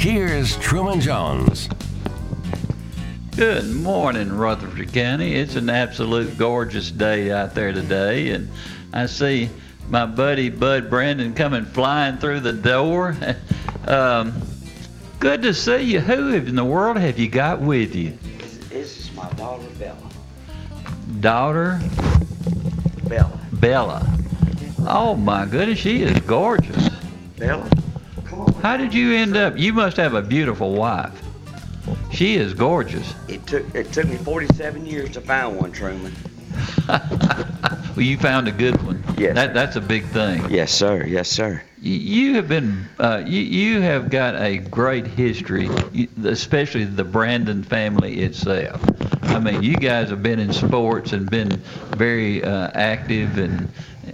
Here's Truman Jones. Good morning, Rutherford County. It's an absolute gorgeous day out there today, and I see my buddy Bud Brandon coming flying through the door. um, good to see you. Who in the world have you got with you? This is my daughter Bella. Daughter Bella. Bella. Oh my goodness, she is gorgeous. Bella, come on. How did you end up? You must have a beautiful wife. She is gorgeous. It took it took me 47 years to find one, Truman. Well, you found a good one. Yes. That, that's a big thing. Yes, sir. Yes, sir. You have been, uh, you, you have got a great history, especially the Brandon family itself. I mean, you guys have been in sports and been very uh, active and.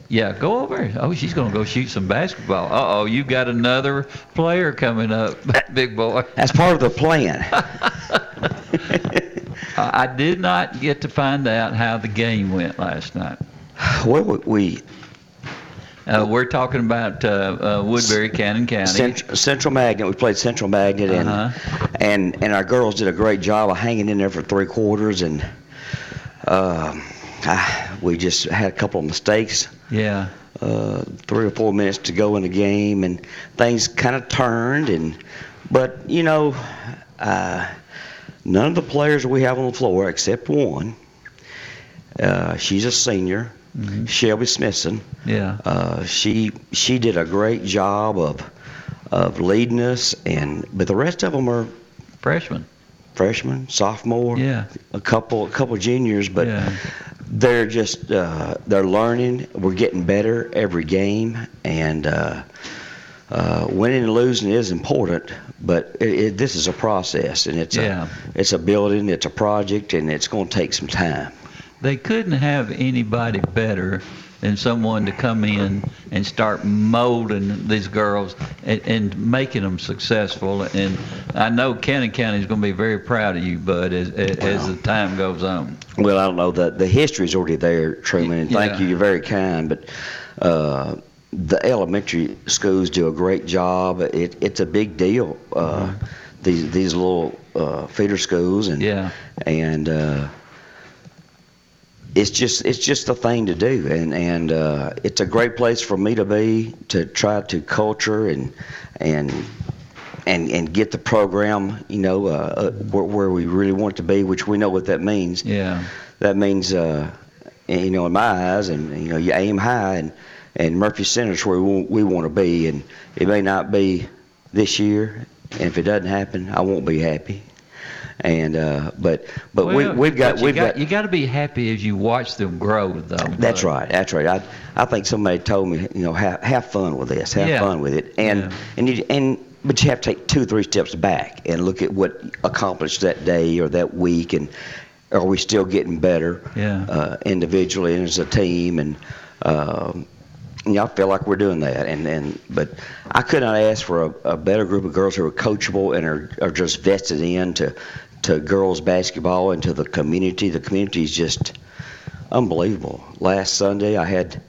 Yeah, go over. Oh, she's gonna go shoot some basketball. Uh oh, you got another player coming up, big boy. That's part of the plan. I I did not get to find out how the game went last night. Where we, we Uh, we're talking about uh, uh, Woodbury, Cannon County. Central, Central Magnet. We played Central Magnet, and Uh-huh. and and our girls did a great job of hanging in there for three quarters, and um, ah, we just had a couple of mistakes. Yeah. uh, three or four minutes to go in the game, and things kind of turned. And but you know, uh, none of the players we have on the floor except one. Uh, she's a senior, Shelby Smithson. Yeah. Uh, she she did a great job of of leading us, and but the rest of them are Freshman. freshmen, sophomore, Yeah. a couple a couple juniors, but Yeah. They're just uh, they're learning. We're getting better every game, and uh, uh, winning and losing is important. But it, it, this is a process, and it's Yeah. a it's a building, it's a project, and it's going to take some time. They couldn't have anybody better than someone to come in and start molding these girls and, and making them successful. And I know Cannon County is going to be very proud of you, Bud, as, as, as the time goes on. Well, I don't know the the history is already there, Truman, and thank Yeah. you. You're very kind, but. Uh, the elementary schools do a great job. It, it's a big deal. Uh, These these little uh, feeder schools and Yeah. and uh, it's just it's just a thing to do, and and uh, it's a great place for me to be to try to culture and and and and get the program, you know, uh, uh, where, where we really want it to be, which we know what that means. Yeah. That means, uh, you know, in my eyes, and you know, you aim high, and and Murphy Center's where we we want to be, and it may not be this year, and if it doesn't happen, I won't be happy. And uh, but but we Well, we've got but you we've got, got you got to be happy as you watch them grow, though. that's right. That's right. I I think somebody told me, you know, have have fun with this. Have Yeah. fun with it. And Yeah. and you, and but you have to take two, three steps back and look at what accomplished that day or that week, and are we still getting better? Yeah. Uh, individually and as a team, and um, you know, I feel like we're doing that. And and but I could not ask for a, a better group of girls who are coachable and are are just vested in to girls basketball and to the community. The community is just unbelievable. Last Sunday, I had,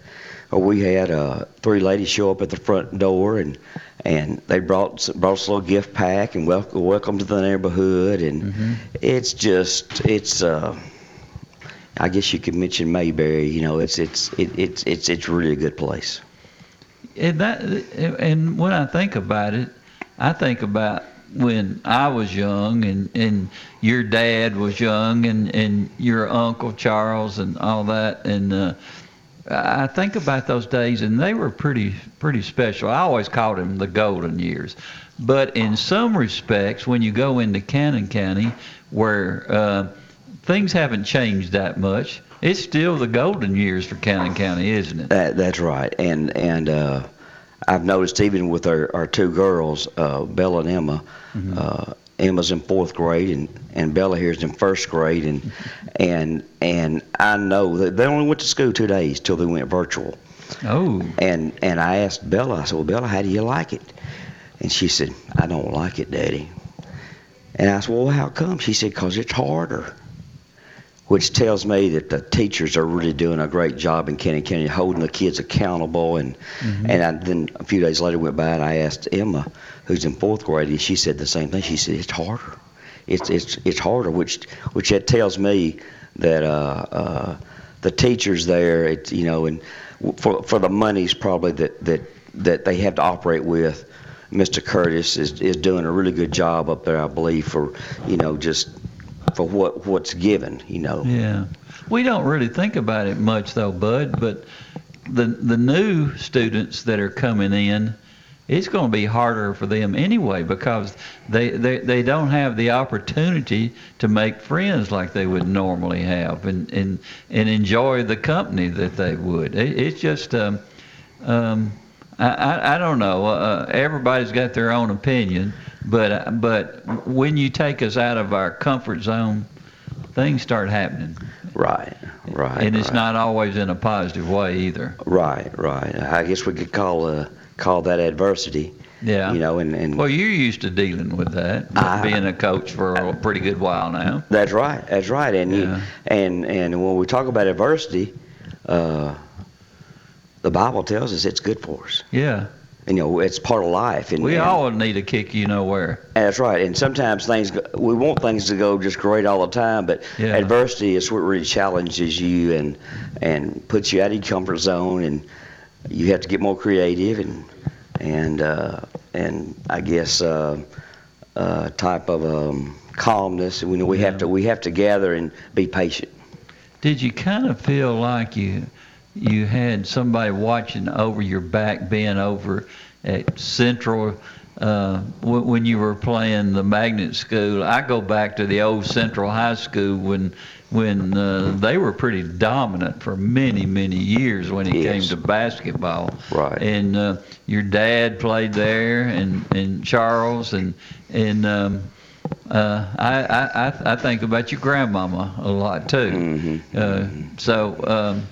or we had uh, three ladies show up at the front door, and and they brought brought us a little gift pack and welcome welcome to the neighborhood, and it's just it's. Uh, I guess you could mention Mayberry. You know, it's it's it, it's it's it's really a good place. And that, and when I think about it, I think about when I was young and and your dad was young and and your uncle Charles and all that and uh, I think about those days and they were pretty pretty special. I always called them the golden years. But in some respects, when you go into Cannon County, where uh, things haven't changed that much, it's still the golden years for Cannon County, isn't it? That, that's right. And and uh, I've noticed even with our, our two girls, uh, Bella and Emma. Uh, Emma's in fourth grade, and, and Bella here's in first grade, and and and I know that they only went to school two days till they went virtual. Oh, And and I asked Bella, I said, Well, Bella, how do you like it? And she said, I don't like it, Daddy. And I said, Well, how come? She said, Because it's harder. Which tells me that the teachers are really doing a great job in Cannon County, holding the kids accountable. And and I, then a few days later went by, and I asked Emma, who's in fourth grade, and she said the same thing. She said it's harder. It's it's it's harder, which which that tells me that uh, uh, the teachers there, it, you know, and for for the monies probably that that that they have to operate with. Mr. Curtis is, is doing a really good job up there, I believe, for you know just for what what's given, you know. yeah. We don't really think about it much though, Bud. But the the new students that are coming in, it's going to be harder for them anyway because they, they they don't have the opportunity to make friends like they would normally have and and and enjoy the company that they would. It, it's just um, um, I, I don't know. Uh, everybody's got their own opinion, but but when you take us out of our comfort zone, things start happening, Right, right. and it's right. not always in a positive way either. Right, right. I guess we could call uh, call that adversity. Yeah. You know, and, and Well, you're used to dealing with that, I- being a coach for a pretty good while now. that's right. That's right. And you, Yeah. and and when we talk about adversity, uh, the Bible tells us it's good for us. Yeah, You know, it's part of life. And we and- all need a kick, you know where. That's right. And sometimes things we want things to go just great all the time, but Yeah. adversity is what really challenges you and and puts you out of your comfort zone, and you have to get more creative and and uh, and I guess uh, uh, type of um, calmness. We know we have to we have to gather and be patient. Did you kind of feel like you you had somebody watching over your back, being over at Central uh, when you were playing the magnet school? I go back to the old Central High School when when uh, they were pretty dominant for many many years when it Yes. came to basketball. Right. And uh, your dad played there, and and Charles and and. Um, uh, I, I, I- think about your grandmama a lot too. Mhm. Uh, so, um,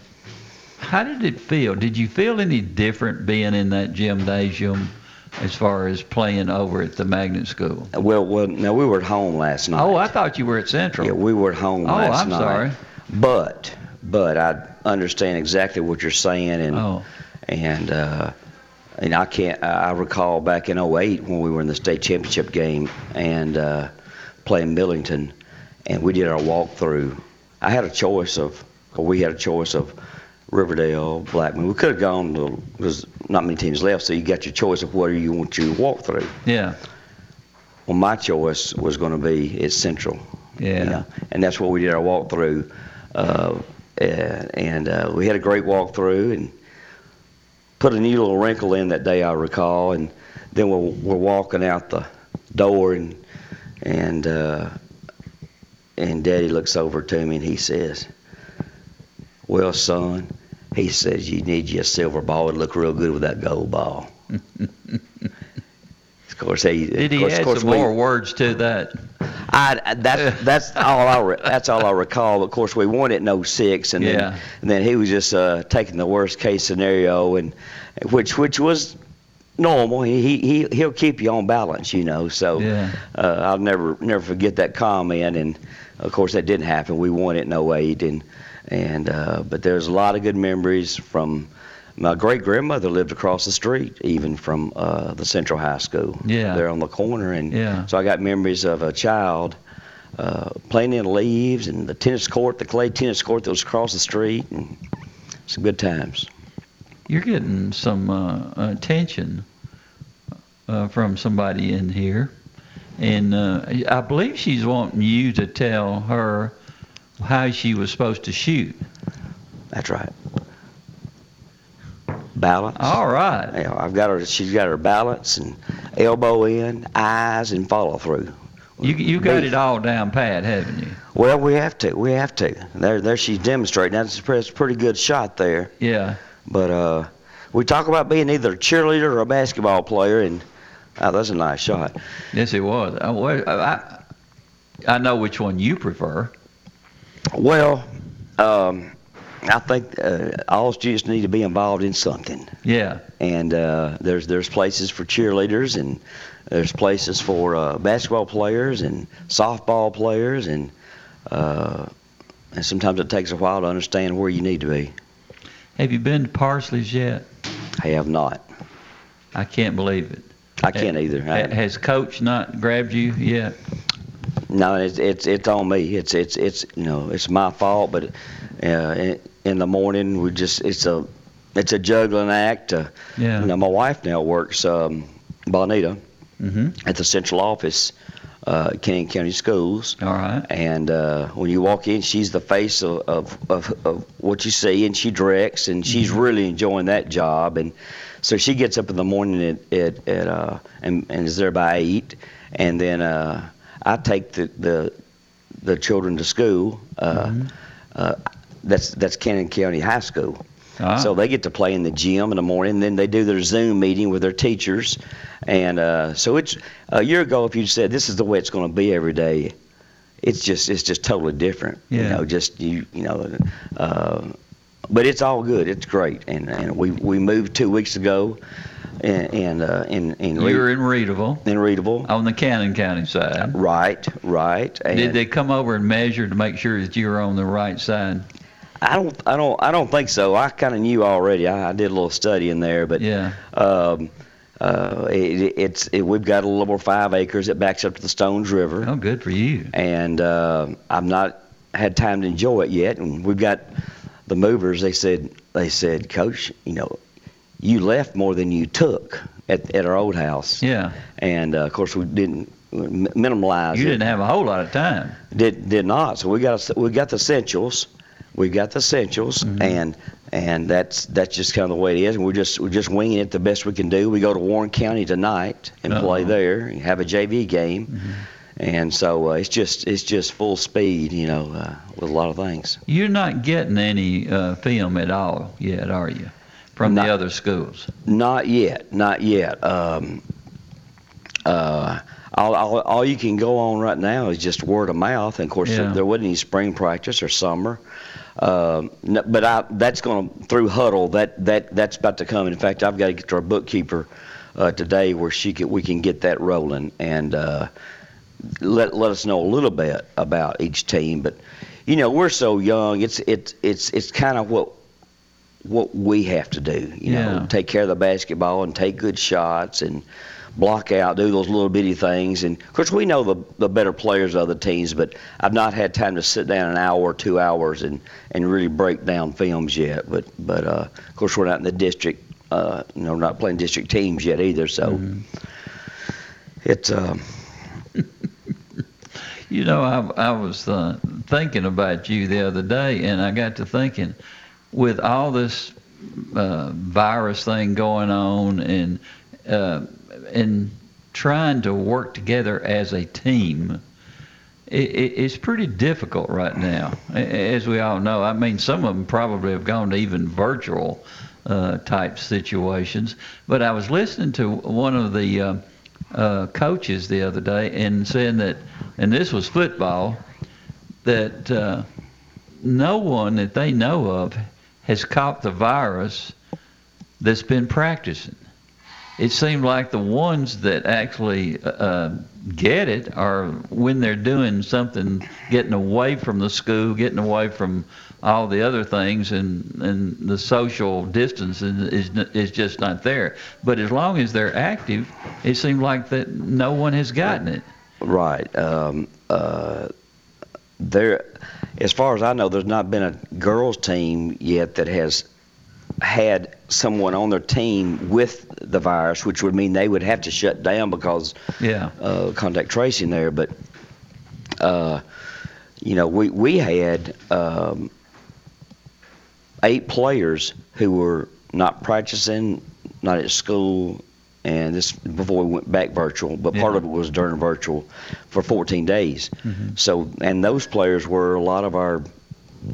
how did it feel? Did you feel any different being in that gymnasium as far as playing over at the magnet school? Well, well, now we were at home last night. Oh, I thought you were at Central. Yeah, we were at home Oh, last I'm night. Oh, I'm sorry. But but I understand exactly what you're saying, and Oh. and uh, and I can't. I recall back in '08 when we were in the state championship game and uh, playing Millington, and we did our walkthrough. I had a choice of, or we had a choice of Riverdale, Blackman. We could have gone to. There's not many teams left, so you got your choice of where you want to walk through. Yeah. Well, my choice was going to be at Central. Yeah. you know, and that's where we did our walkthrough. Uh, and and uh, we had a great walkthrough and put a new little wrinkle in that day, I recall. And then we're, we're walking out the door, and and uh, and Daddy looks over to me and he says, "Well, son," he says, "you need you a silver ball. It'd look real good with that gold ball." of course, he Did he course, add course some we- more words to that? I, that's that's all I re, that's all I recall. Of course, we won it in 06, and then and then he was just uh, taking the worst case scenario, and which which was normal. He he he- he'll keep you on balance, you know. So Yeah. uh, I'll never never forget that comment, and of course that didn't happen. We won it in 08, and and uh, but there's a lot of good memories from. My great grandmother lived across the street, even from uh, the Central High School. Yeah. There on the corner, and Yeah. so I got memories of a child uh, playing in leaves and the tennis court, the clay tennis court that was across the street, and some good times. You're getting some uh, attention uh, from somebody in here. and uh, I believe she's wanting you to tell her how she was supposed to shoot. That's right. Balance. All right. Yeah, I've got her. She's got her balance and elbow in, eyes, and follow through. You you got Me. it all down pat, haven't you? Well, we have to. We have to. There, there. She's demonstrating. That's a pre- that's a pretty good shot there. Yeah. But uh, we talk about being either a cheerleader or a basketball player, and oh, that's a nice shot. Yes, it was. I, I, I know which one you prefer. Well, um, I think uh, all students need to be involved in something. Yeah. and uh, there's there's places for cheerleaders and there's places for uh, basketball players and softball players and uh, and sometimes it takes a while to understand where you need to be. Have you been to Parsley's yet? I have not. I can't believe it. I can't either. I, Has Coach not grabbed you yet? no, it's it's it's on me. It's it's it's you know it's my fault. But uh, in, in the morning we just it's a it's a juggling act. Uh, Yeah. You know, my wife now works um, Bonita Mm-hmm. at the central office, uh, Cannon County Schools. All right. And uh, when you walk in, she's the face of, of, of, of what you see, and she directs, and she's really enjoying that job. And so she gets up in the morning at, at, at uh, and, and is there by eight, and then uh, I take the, the the children to school. Uh, uh, that's that's Cannon County High School. Ah. So they get to play in the gym in the morning. Then they do their Zoom meeting with their teachers, and uh, so it's a year ago. If you said this is the way it's going to be every day, it's just it's just totally different. You know, just you you know, uh, but it's all good. It's great, and and we we moved two weeks ago, and and uh, in in You're in Readyville in Readyville. on the Cannon County side. Right, right. And Did they come over and measure to make sure that you were on the right side? I don't, I don't, I don't think so. I kind of knew already. I, I did a little study in there, but Yeah. um, uh, it, it's it, we've got a little over five acres that backs up to the Stones River, Oh, good for you. and uh, I've not had time to enjoy it yet. And we've got the movers. They said, they said, Coach, you know, you left more than you took at, at our old house. Yeah. And uh, of course, we didn't minimalize. You didn't have a whole lot of time. Did did not. So we got we got the essentials. We got the essentials, Mm-hmm. and and that's that's just kind of the way it is. And we're just we're just winging it the best we can do. We go to Warren County tonight and play Uh-oh. there, and have a JV game, Mm-hmm. and so uh, it's just it's just full speed, you know, uh, with a lot of things. You're not getting any uh, film at all yet, are you? From Not- the other schools. Not yet, not yet. Um, uh, all, all, all you can go on right now is just word of mouth. And of course, Yeah. there, there wasn't any spring practice or summer. Um, no, but I, that's going to through Hudl. That that that's about to come. In fact, I've got to get to our bookkeeper uh, today where she can, we can get that rolling and uh, let let us know a little bit about each team. But you know, we're so young. It's it's it's it's kind of what what we have to do. You Yeah. know, take care of the basketball and take good shots and block out, do those little bitty things. And of course, we know the the better players of the teams, but I've not had time to sit down an hour or two hours and and really break down films yet. But but uh, of course, we're not in the district. Uh, you know, we're not playing district teams yet either. So it's um, You know, I, I was uh, thinking about you the other day, and I got to thinking, with all this uh, virus thing going on, and uh, and trying to work together as a team, it, it, it's pretty difficult right now, as we all know. I mean, some of them probably have gone to even virtual uh, type situations. But I was listening to one of the uh, uh, coaches the other day and saying that, and this was football, that uh, no one that they know of has caught the virus that's been practicing. It seemed like the ones that actually uh, get it are when they're doing something, getting away from the school, getting away from all the other things, and, and the social distance is, is is just not there. But as long as they're active, it seemed like that no one has gotten it. Right. Um, uh, there, as far as I know, there's not been a girls' team yet that has had someone on their team with the virus, which would mean they would have to shut down because Yeah. uh, contact tracing there. But uh, you know, we we had um, eight players who were not practicing, not at school, and this before we went back virtual. But part of it was during virtual for 14 days. So, and those players were a lot of our,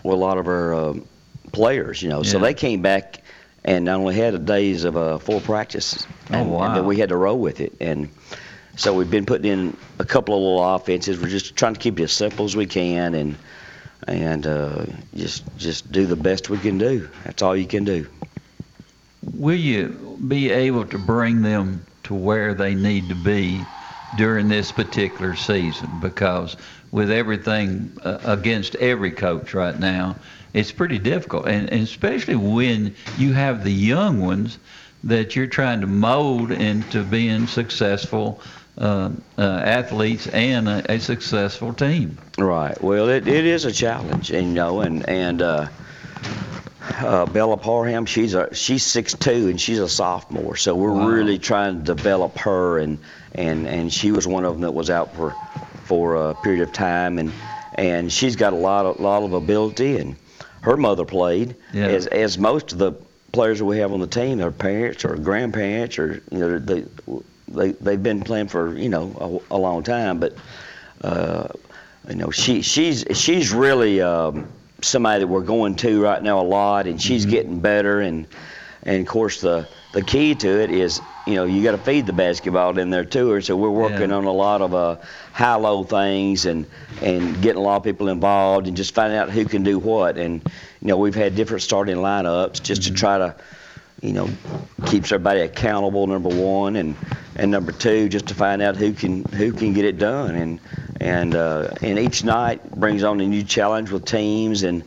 were a lot of our um, players. You know, so they came back and not only had a days of uh, full practice, Oh, and, and then we had to roll with it. And so we've been putting in a couple of little offenses. We're just trying to keep it as simple as we can, and and uh, just just do the best we can do. That's all you can do. Will you be able to bring them to where they need to be during this particular season? Because with everything uh, against every coach right now, it's pretty difficult, and, and especially when you have the young ones that you're trying to mold into being successful uh, uh, athletes and a, a successful team. Right. Well, it, it is a challenge, you know, and and uh, uh, Bella Parham, she's a she's six two and she's a sophomore, so we're Wow. really trying to develop her, and and and she was one of them that was out for for a period of time, and and she's got a lot of lot of ability, and her mother played Yeah. as as most of the players that we have on the team, their parents or grandparents or you know they they they've been playing for you know a, a long time, but uh, you know she she's she's really um, somebody that we're going to right now a lot, and she's getting better, and and of course the the key to it is you know you got to feed the basketball in there too, so we're working Yeah. on a lot of uh, high-low things and and getting a lot of people involved and just finding out who can do what, and you know we've had different starting lineups just to try to you know, keeps everybody accountable. Number one, and and number two, just to find out who can who can get it done. And and uh, and each night brings on a new challenge with teams, and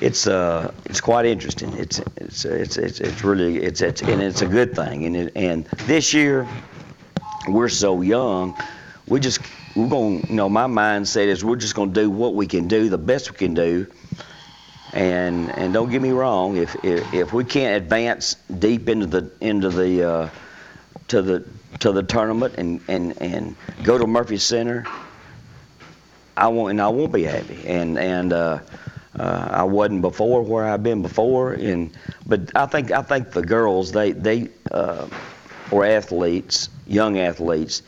it's uh it's quite interesting. It's it's it's it's, it's really it's it's and it's a good thing. And it, and this year we're so young, we just we're going. You know, my mindset is we're just going to do what we can do, the best we can do. And and don't get me wrong, if if, if we can't advance deep into the into the uh, to the to the tournament and, and, and go to Murphy Center, I won't and I won't be happy. And and uh, uh, I wasn't before where I've been before. And but I think I think the girls they they uh, or athletes, young athletes,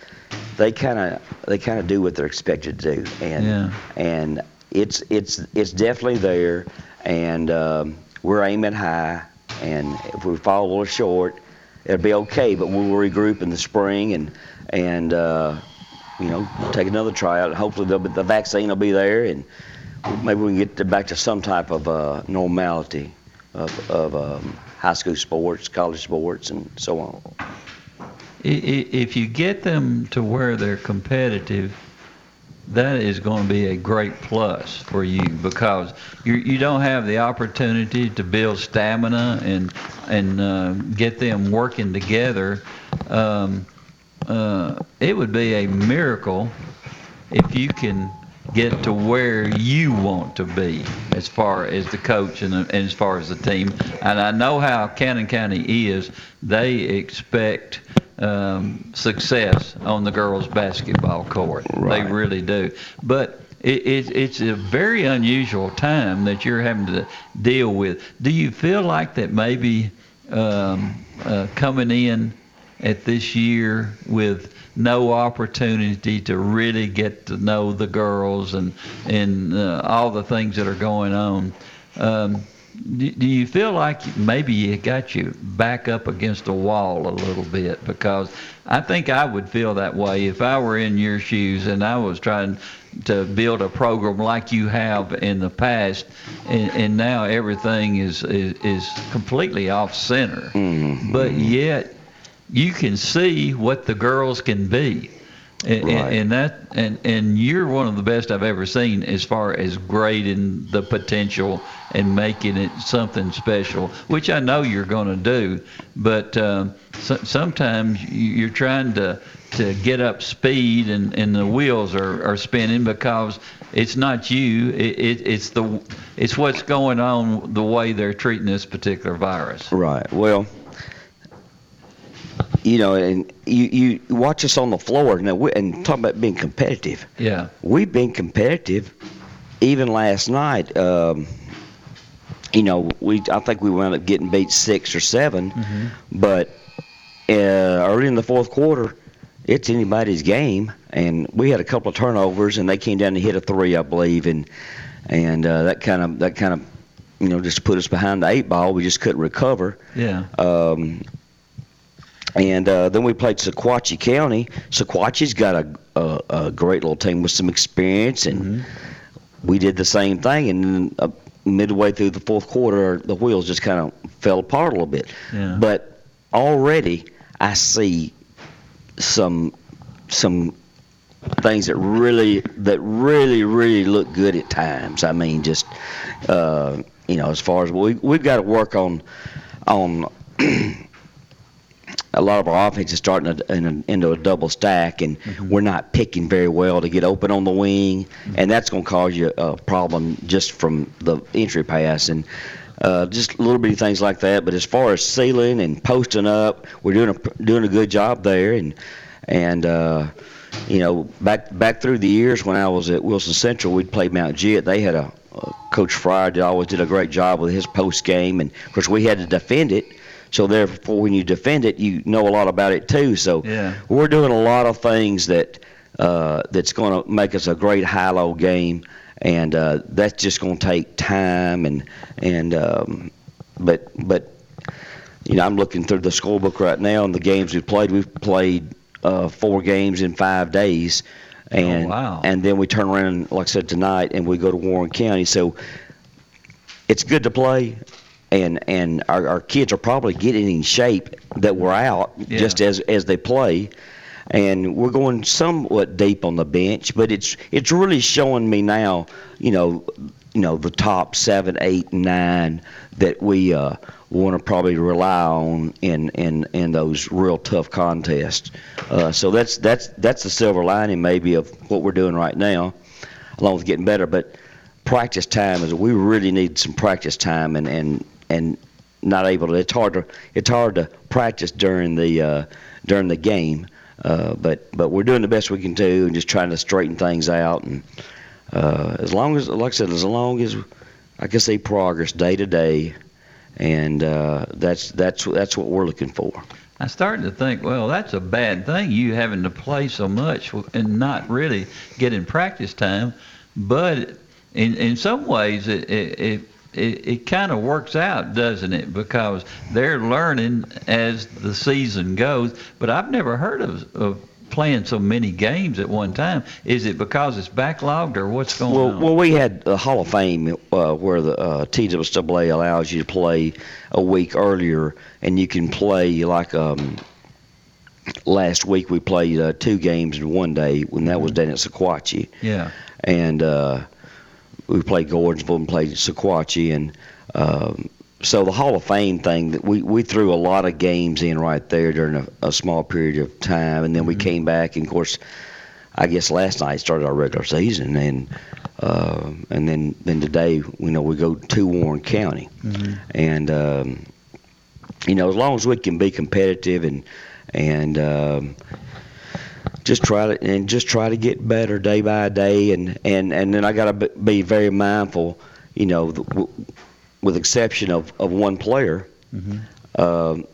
they kind of they kind of do what they're expected to do. And Yeah. and it's it's it's definitely there, and um, we're aiming high. And if we fall a little short, it'll be okay. But we'll regroup in the spring and and uh, you know take another tryout. Hopefully be, the vaccine will be there, and maybe we can get back to some type of uh, normality of, of um, high school sports, college sports, and so on. If you get them to where they're competitive, that is going to be a great plus for you because you you don't have the opportunity to build stamina and and uh, get them working together. Um, uh, it would be a miracle if you can get to where you want to be as far as the coach and, and as far as the team. And I know how Cannon County is. They expect um, success on the girls' basketball court. They really do. But it, it, it's a very unusual time that you're having to deal with. Do you feel like that maybe um, uh, coming in at this year with no opportunity to really get to know the girls and and uh, all the things that are going on. Um, do, do you feel like maybe it got you back up against a wall a little bit? Because I think I would feel that way if I were in your shoes and I was trying to build a program like you have in the past, and, and now everything is, is is completely off center. Mm-hmm. But yet you can see what the girls can be. And, Right. and, that and and you're one of the best I've ever seen as far as grading the potential and making it something special, which I know you're going to do. But um, so, sometimes you- you're trying to to get up speed and, and the wheels are, are spinning because it's not you. It, it, it's the it's what's going on the way they're treating this particular virus. Right. Well, you know, and you you watch us on the floor now, we, and talk about being competitive. Yeah. We've been competitive, even last night. Um, you know, we I think we wound up getting beat six or 7 but uh, early in the fourth quarter, it's anybody's game, and we had a couple of turnovers, and they came down to hit a three, I believe, and and uh, that kind of that kind of you know just put us behind the eight ball. We just couldn't recover. Yeah. Um, and uh, then we played Sequatchie County. Sequatchie's got a, a, a great little team with some experience, and we did the same thing. And then, uh, midway through the fourth quarter, the wheels just kind of fell apart a little bit. Yeah. But already, I see some some things that really that really really look good at times. I mean, just uh, you know, as far as we we've got to work on on a lot of our offense is starting to, in a, into a double stack, and we're not picking very well to get open on the wing, and that's going to cause you a problem just from the entry pass and. Uh, just little bitty things like that, but as far as sealing and posting up, we're doing a doing a good job there, and and uh, you know back back through the years when I was at Wilson Central, we'd play Mount Juliet. They had a, uh Coach Fryer that always did a great job with his post game, and of course we had to defend it. So therefore, when you defend it, you know a lot about it too. So Yeah. we're doing a lot of things that uh, that's going to make us a great high-low game, and uh, that's just going to take time. And and um, but but you know I'm looking through the scorebook right now, and the games we've played. We've played uh, four games in five days, and Oh, wow. and then we turn around, like I said tonight, and we go to Warren County. So it's good to play. And, and our, our kids are probably getting in shape that we're out Yeah. just as as they play, and we're going somewhat deep on the bench. But it's it's really showing me now, you know, you know the top seven, eight, nine that we uh, want to probably rely on in in in those real tough contests. Uh, so that's that's that's the silver lining maybe of what we're doing right now, along with getting better. But practice time is we really need some practice time and and and not able to it's hard to it's hard to practice during the uh, during the game uh, but but we're doing the best we can do and just trying to straighten things out and uh, as long as like I said as long as I can see progress day to day and uh, that's that's that's what we're looking for I started to think, well, that's a bad thing, you having to play so much and not really getting practice time. But in in some ways, it it it, it, it kind of works out, doesn't it? Because they're learning as the season goes. But I've never heard of of playing so many games at one time. Is it because it's backlogged or what's going Well, on? well, we had the Hall of Fame uh, where the uh, TWA allows you to play a week earlier, and you can play like um, last week we played uh, two games in one day when that was down at Sequatchie, yeah. and uh, we played Gordonsville and played Sequatchie, and um, so the Hall of Fame thing that we we threw a lot of games in right there during a, a small period of time, and then we came back, and of course. I guess last night started our regular season, and uh, and then then today, you know, we go to Warren County, and um, you know, as long as we can be competitive and and um, just try to and just try to get better day by day, and and and then I got to be very mindful, you know, with exception of of one player. Um,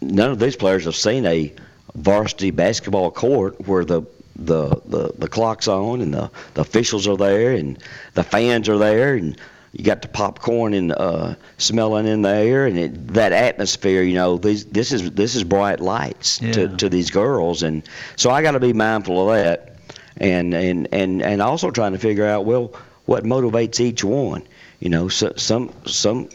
none of these players have seen a varsity basketball court where the the, the, the clock's on and the, the officials are there and the fans are there and you got the popcorn and uh, smelling in the air and it, that atmosphere. You know, these this is this is bright lights Yeah. to, to these girls, and so I got to be mindful of that, and and and and also trying to figure out well what motivates each one. You know, so, some some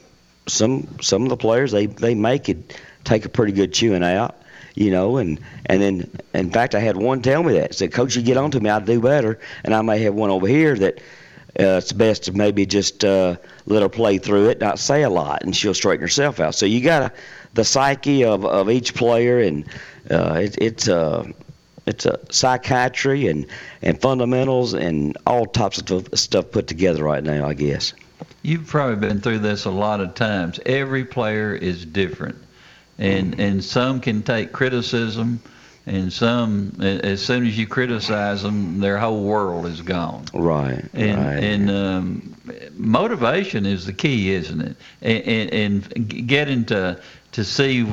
some some of the players they they make it take a pretty good chewing out you know and and then in fact i had one tell me that said coach you get on to me i'll do better and i may have one over here that uh, it's best to maybe just uh, let her play through it not say a lot and she'll straighten herself out so you got the psyche of, of each player and uh, it, it's uh, it's a psychiatry and, and fundamentals and all types of stuff- stuff put together right now i guess You've probably been through this a lot of times. Every player is different. and and some can take criticism, and some as soon as you criticize them, their whole world is gone. Right. And right. and um, motivation is the key, isn't it? And, and, and getting to to see,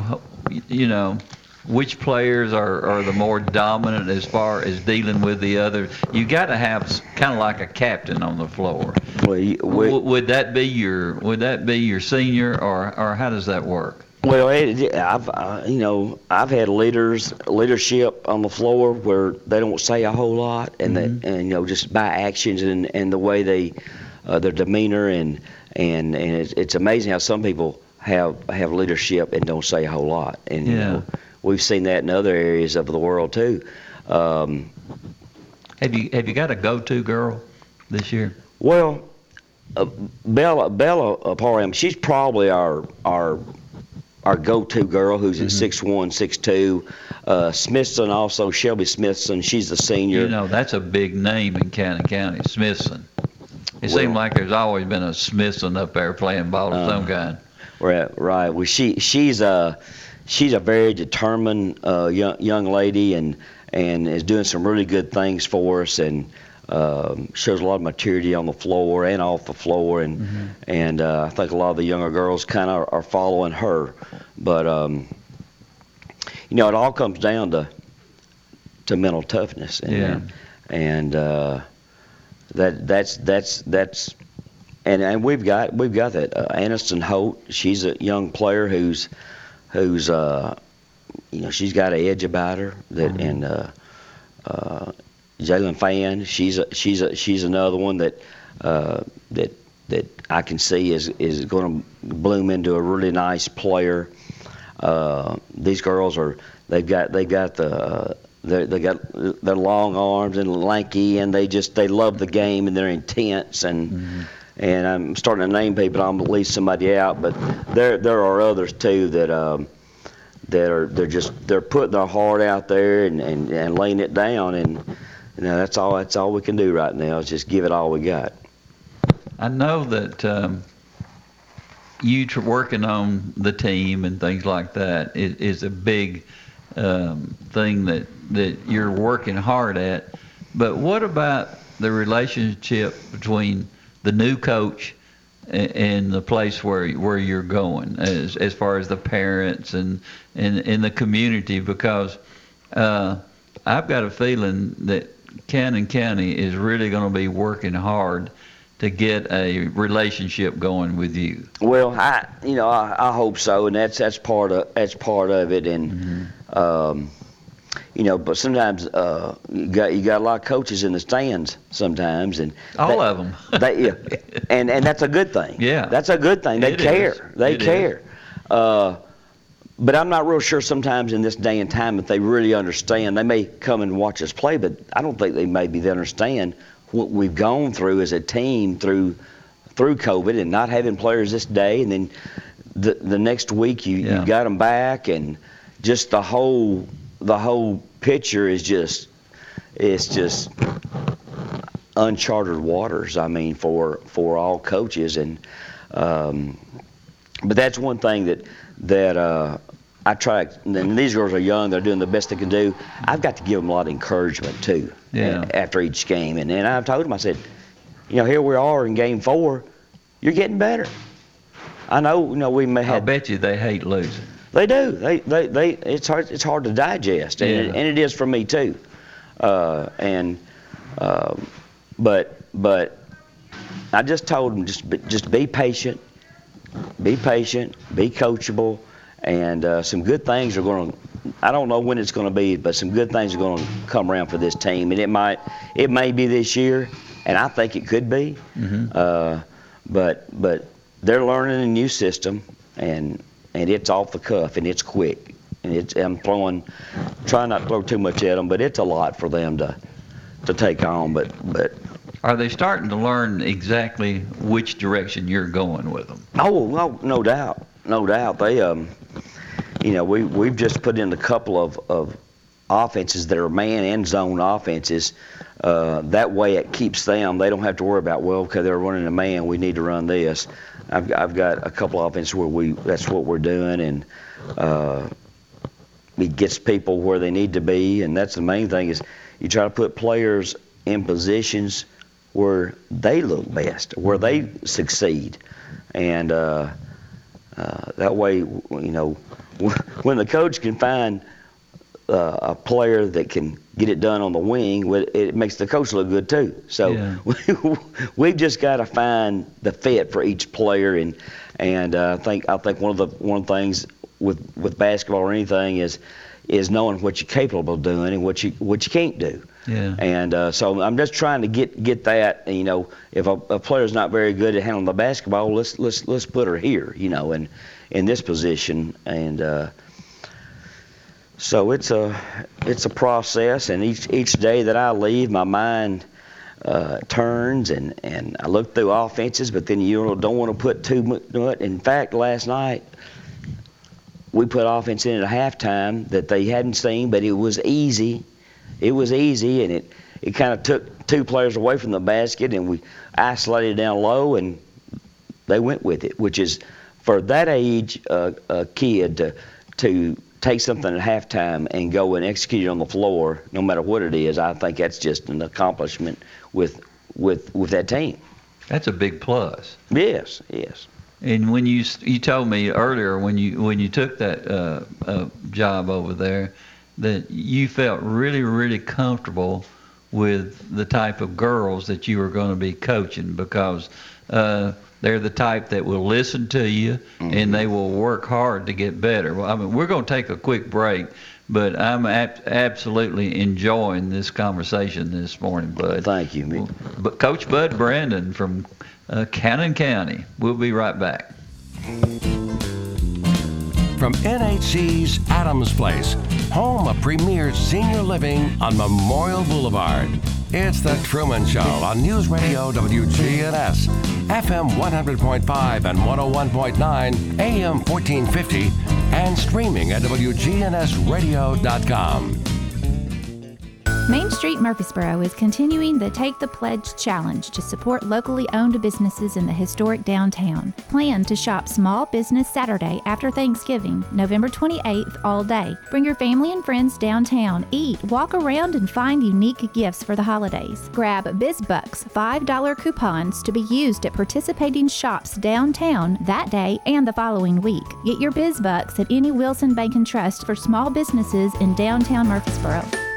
you know, which players are, are the more dominant as far as dealing with the other. You got to have kind of like a captain on the floor. well, we, W- would that be your Would that be your senior, or or how does that work? Well, it, I've uh, you know I've had leaders leadership on the floor where they don't say a whole lot and Mm-hmm. that and you know just by actions and, and the way they uh, their demeanor and and and it's, it's amazing how some people have have leadership and don't say a whole lot and you Yeah. know we've seen that in other areas of the world too. Um, Have you Have you got a go-to girl this year? Well, uh, Bella Bella uh, Parham, she's probably our our our go-to girl who's at six one, six two. Uh, Smithson also Shelby Smithson. She's a senior. You know, that's a big name in Cannon County, Smithson. It Well- seemed like there's always been a Smithson up there playing ball of some Uh, kind. Right, right. Well, she she's a she's a very determined uh, young young lady and and is doing some really good things for us and um, shows a lot of maturity on the floor and off the floor. And and uh, I think a lot of the younger girls kind of are following her, but um, you know it all comes down to to mental toughness. And Yeah. and uh, that that's that's that's and and we've got we've got that uh, Aniston Holt. She's a young player who's who's uh, you know she's got an edge about her that and uh, uh, Jalen Fan. She's a, she's a, she's another one that uh, that that I can see is is going to bloom into a really nice player. Uh, these girls are they've got they got the they they got their long arms and lanky and they just they love the game and they're intense and and I'm starting to name people I'm gonna leave somebody out but there there are others too that um, that are they're just they're putting their heart out there and, and, and laying it down and know that's all that's all we can do right now is just give it all we got. I know that um, you tr- working on the team and things like that is, is a big um, thing that, that you're working hard at. But what about the relationship between the new coach a- and the place where where you're going, as as far as the parents and and, and the community? Because uh, I've got a feeling that Cannon County is really going to be working hard to get a relationship going with you. Well, I you know I, I hope so, and that's that's part of that's part of it, and um, you know, but sometimes uh, you got you got a lot of coaches in the stands sometimes, and All they- of them. they, yeah, and and that's a good thing. Yeah. that's a good thing. They It care. is. They It care. Uh, but I'm not real sure sometimes in this day and time if they really understand. They may come and watch us play, but I don't think they maybe they understand what we've gone through as a team through through COVID and not having players this day, and then the the next week you Yeah. you got them back, and just the whole the whole picture is just it's just uncharted waters. I mean, for for all coaches, and um, but that's one thing that that uh, I try. And these girls are young; they're doing the best they can do. I've got to give them a lot of encouragement too. Yeah. After each game, and and I've told them, I said, you know, here we are in game four. You're getting better. I know, you know, we may have. I bet you they hate losing. They do. They, they, they. It's hard. It's hard to digest, and, it, Yeah. and it is for me too. Uh, and, um, but, but, I just told them just, just be patient, be patient, be coachable, and uh, some good things are going to. I don't know when it's going to be, but some good things are going to come around for this team, and it might, it may be this year, and I think it could be. Uh, but, but they're learning a new system, and and it's off the cuff and it's quick and it's I'm throwing trying not to throw too much at them but it's a lot for them to to take on but but Are they starting to learn exactly which direction you're going with them? oh no no doubt no doubt they um you know we we've just put in a couple of of offenses that are man and zone offenses uh, that way it keeps them. They don't have to worry about well, okay, they're running a man. We need to run this. I've, I've got a couple of offenses where we that's what we're doing, and uh, it gets people where they need to be. And that's the main thing is you try to put players in positions where they look best, where they succeed, and uh, uh, that way, you know, when the coach can find uh, a player that can get it done on the wing, it makes the coach look good too. So yeah. we, have just got to find the fit for each player, and and uh, I think I think one of the one of the things with with basketball or anything is is knowing what you're capable of doing and what you what you can't do. Yeah. And uh, so I'm just trying to get get that. You know, if a, a player's not very good at handling the basketball, let's let's let's put her here. You know, and in this position and. Uh, so it's a it's a process, and each each day that I leave, my mind uh, turns, and and I look through offenses, but then you don't want to put too much. In fact, last night we put offense in at halftime that they hadn't seen, but it was easy. It was easy, and it it kind of took two players away from the basket, and we isolated down low, and they went with it, which is for that age uh, a kid to to take something at halftime and go and execute it on the floor, no matter what it is, I think that's just an accomplishment with with with that team. That's a big plus. Yes, yes. And when you you told me earlier when you when you took that uh, uh, job over there, that you felt really really comfortable with the type of girls that you were going to be coaching because. Uh, they're the type that will listen to you mm-hmm. and they will work hard to get better. Well, I mean, we're going to take a quick break, but I'm ab- absolutely enjoying this conversation this morning, Bud. Thank you, Mick. But Coach Bud Brandon from uh, Cannon County. We'll be right back. From NHC's Adams Place, home of premier senior living on Memorial Boulevard. It's The Truman Show on News Radio WGNS, FM 100.5 and 101.9, AM 1450, and streaming at WGNSradio.com. Main Street Murfreesboro is continuing the Take the Pledge Challenge to support locally owned businesses in the historic downtown. Plan to shop Small Business Saturday after Thanksgiving, November 28th, all day. Bring your family and friends downtown, eat, walk around, and find unique gifts for the holidays. Grab BizBucks $5 coupons to be used at participating shops downtown that day and the following week. Get your BizBucks at any Wilson Bank and Trust for small businesses in downtown Murfreesboro.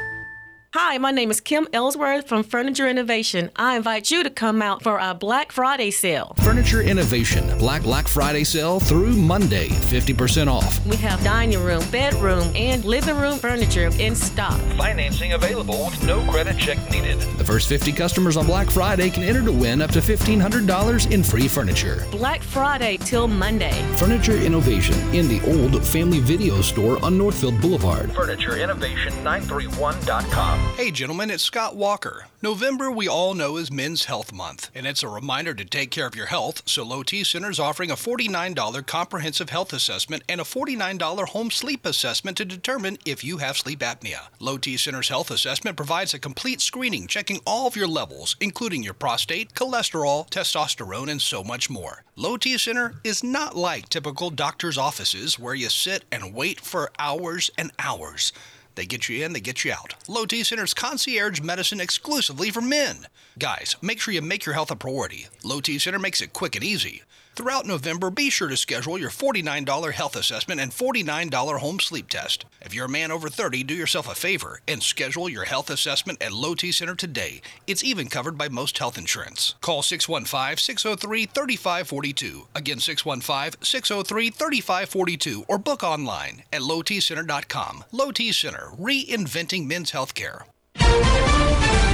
Hi, my name is Kim Ellsworth from Furniture Innovation. I invite you to come out for our Black Friday sale. Furniture Innovation, Black Black Friday sale through Monday, 50% off. We have dining room, bedroom, and living room furniture in stock. Financing available with no credit check needed. The first 50 customers on Black Friday can enter to win up to $1,500 in free furniture. Black Friday till Monday. Furniture Innovation in the old Family Video Store on Northfield Boulevard. Furniture FurnitureInnovation931.com. Hey, gentlemen, it's Scott Walker. November, we all know, is Men's Health Month, and it's a reminder to take care of your health. So, Low T Center is offering a $49 comprehensive health assessment and a $49 home sleep assessment to determine if you have sleep apnea. Low T Center's health assessment provides a complete screening checking all of your levels, including your prostate, cholesterol, testosterone, and so much more. Low T Center is not like typical doctor's offices where you sit and wait for hours and hours. They get you in, they get you out. Low T Center's concierge medicine exclusively for men. Guys, make sure you make your health a priority. Low T Center makes it quick and easy. Throughout November, be sure to schedule your $49 health assessment and $49 home sleep test. If you're a man over 30, do yourself a favor and schedule your health assessment at Low T Center today. It's even covered by most health insurance. Call 615 603 3542. Again, 615 603 3542 or book online at lowtcenter.com. Low T Center, reinventing men's healthcare.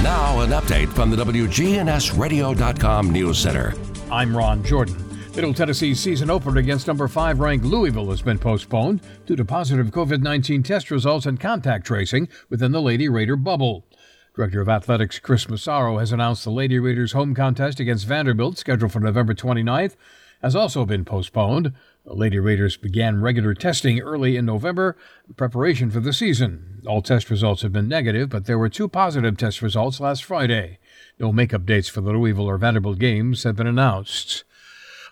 Now, an update from the WGNSradio.com News Center. I'm Ron Jordan. Middle Tennessee's season opener against number 5 ranked Louisville has been postponed due to positive COVID 19 test results and contact tracing within the Lady Raider bubble. Director of Athletics Chris Massaro has announced the Lady Raiders home contest against Vanderbilt, scheduled for November 29th, has also been postponed. The Lady Raiders began regular testing early in November in preparation for the season. All test results have been negative, but there were two positive test results last Friday. No makeup dates for the Louisville or Vanderbilt games have been announced.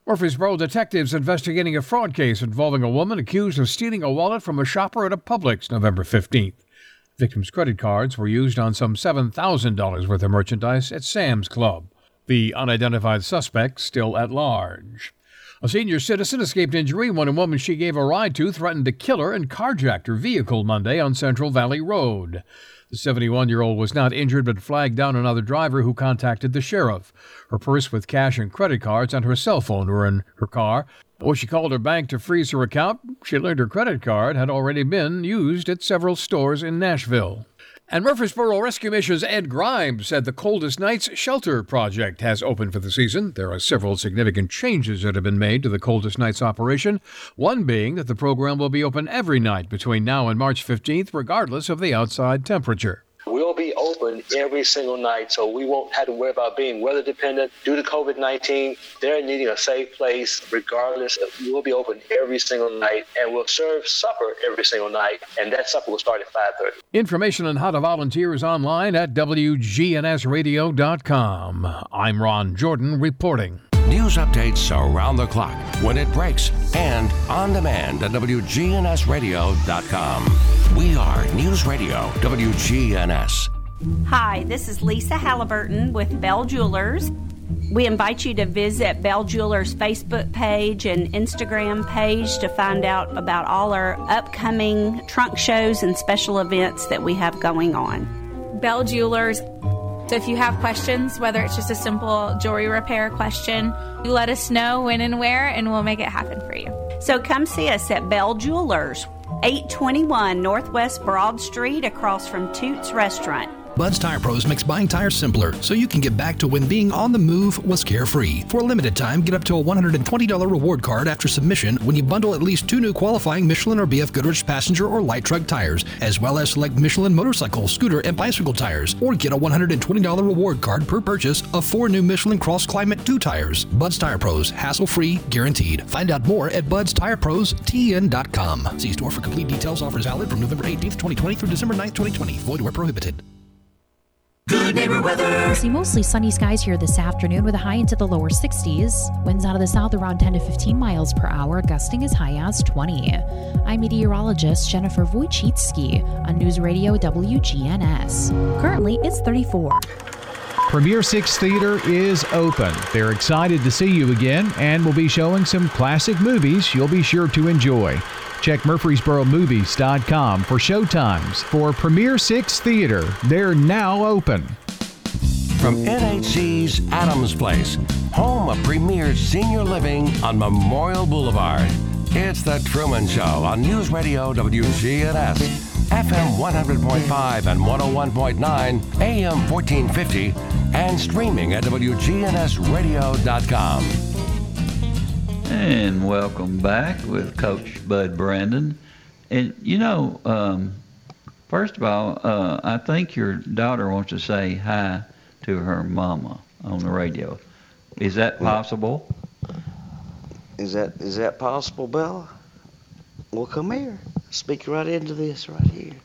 Murfreesboro detectives investigating a fraud case involving a woman accused of stealing a wallet from a shopper at a Publix November 15th. Victim's credit cards were used on some $7,000 worth of merchandise at Sam's Club. The unidentified suspect still at large. A senior citizen escaped injury when a woman she gave a ride to threatened to kill her and carjacked her vehicle Monday on Central Valley Road. The 71 year old was not injured but flagged down another driver who contacted the sheriff. Her purse with cash and credit cards and her cell phone were in her car. When she called her bank to freeze her account, she learned her credit card had already been used at several stores in Nashville. And Murfreesboro Rescue Mission's Ed Grimes said the Coldest Nights Shelter Project has opened for the season. There are several significant changes that have been made to the Coldest Nights operation, one being that the program will be open every night between now and March 15th, regardless of the outside temperature. We'll be open every single night, so we won't have to worry about being weather dependent due to COVID 19. They're needing a safe place, regardless. Of, we'll be open every single night, and we'll serve supper every single night, and that supper will start at 5:30. Information on how to volunteer is online at WGNSradio.com. I'm Ron Jordan reporting. News updates around the clock, when it breaks, and on demand at WGNSradio.com. We are News Radio WGNS. Hi, this is Lisa Halliburton with Bell Jewelers. We invite you to visit Bell Jewelers Facebook page and Instagram page to find out about all our upcoming trunk shows and special events that we have going on. Bell Jewelers. So if you have questions, whether it's just a simple jewelry repair question, you let us know when and where, and we'll make it happen for you. So come see us at Bell Jewelers, 821 Northwest Broad Street, across from Toots Restaurant. Bud's Tire Pros makes buying tires simpler so you can get back to when being on the move was carefree. For a limited time, get up to a $120 reward card after submission when you bundle at least two new qualifying Michelin or BF Goodrich passenger or light truck tires, as well as select Michelin motorcycle, scooter, and bicycle tires, or get a $120 reward card per purchase of four new Michelin Cross Climate 2 tires. Bud's Tire Pros, hassle free, guaranteed. Find out more at budstirepros.tn.com. See store for complete details. Offers valid from November 18th, 2020 through December 9th, 2020. Void where prohibited. Good neighbor weather. See mostly sunny skies here this afternoon with a high into the lower 60s. Winds out of the south around 10 to 15 miles per hour, gusting as high as 20. I'm meteorologist Jennifer Wojcicki on News Radio WGNS. Currently, it's 34. Premier Six Theater is open. They're excited to see you again and will be showing some classic movies you'll be sure to enjoy. Check MurfreesboroMovies.com for showtimes for Premier Six Theater. They're now open. From NHC's Adams Place, home of premier senior living on Memorial Boulevard. It's The Truman Show on News Radio WGNS, FM 100.5 and 101.9, AM 1450, and streaming at WGNSradio.com. And welcome back with Coach Bud Brandon. And you know, um, first of all, uh, I think your daughter wants to say hi to her mama on the radio. Is that possible? Is that is that possible, Bella? Well, come here. Speak right into this right here.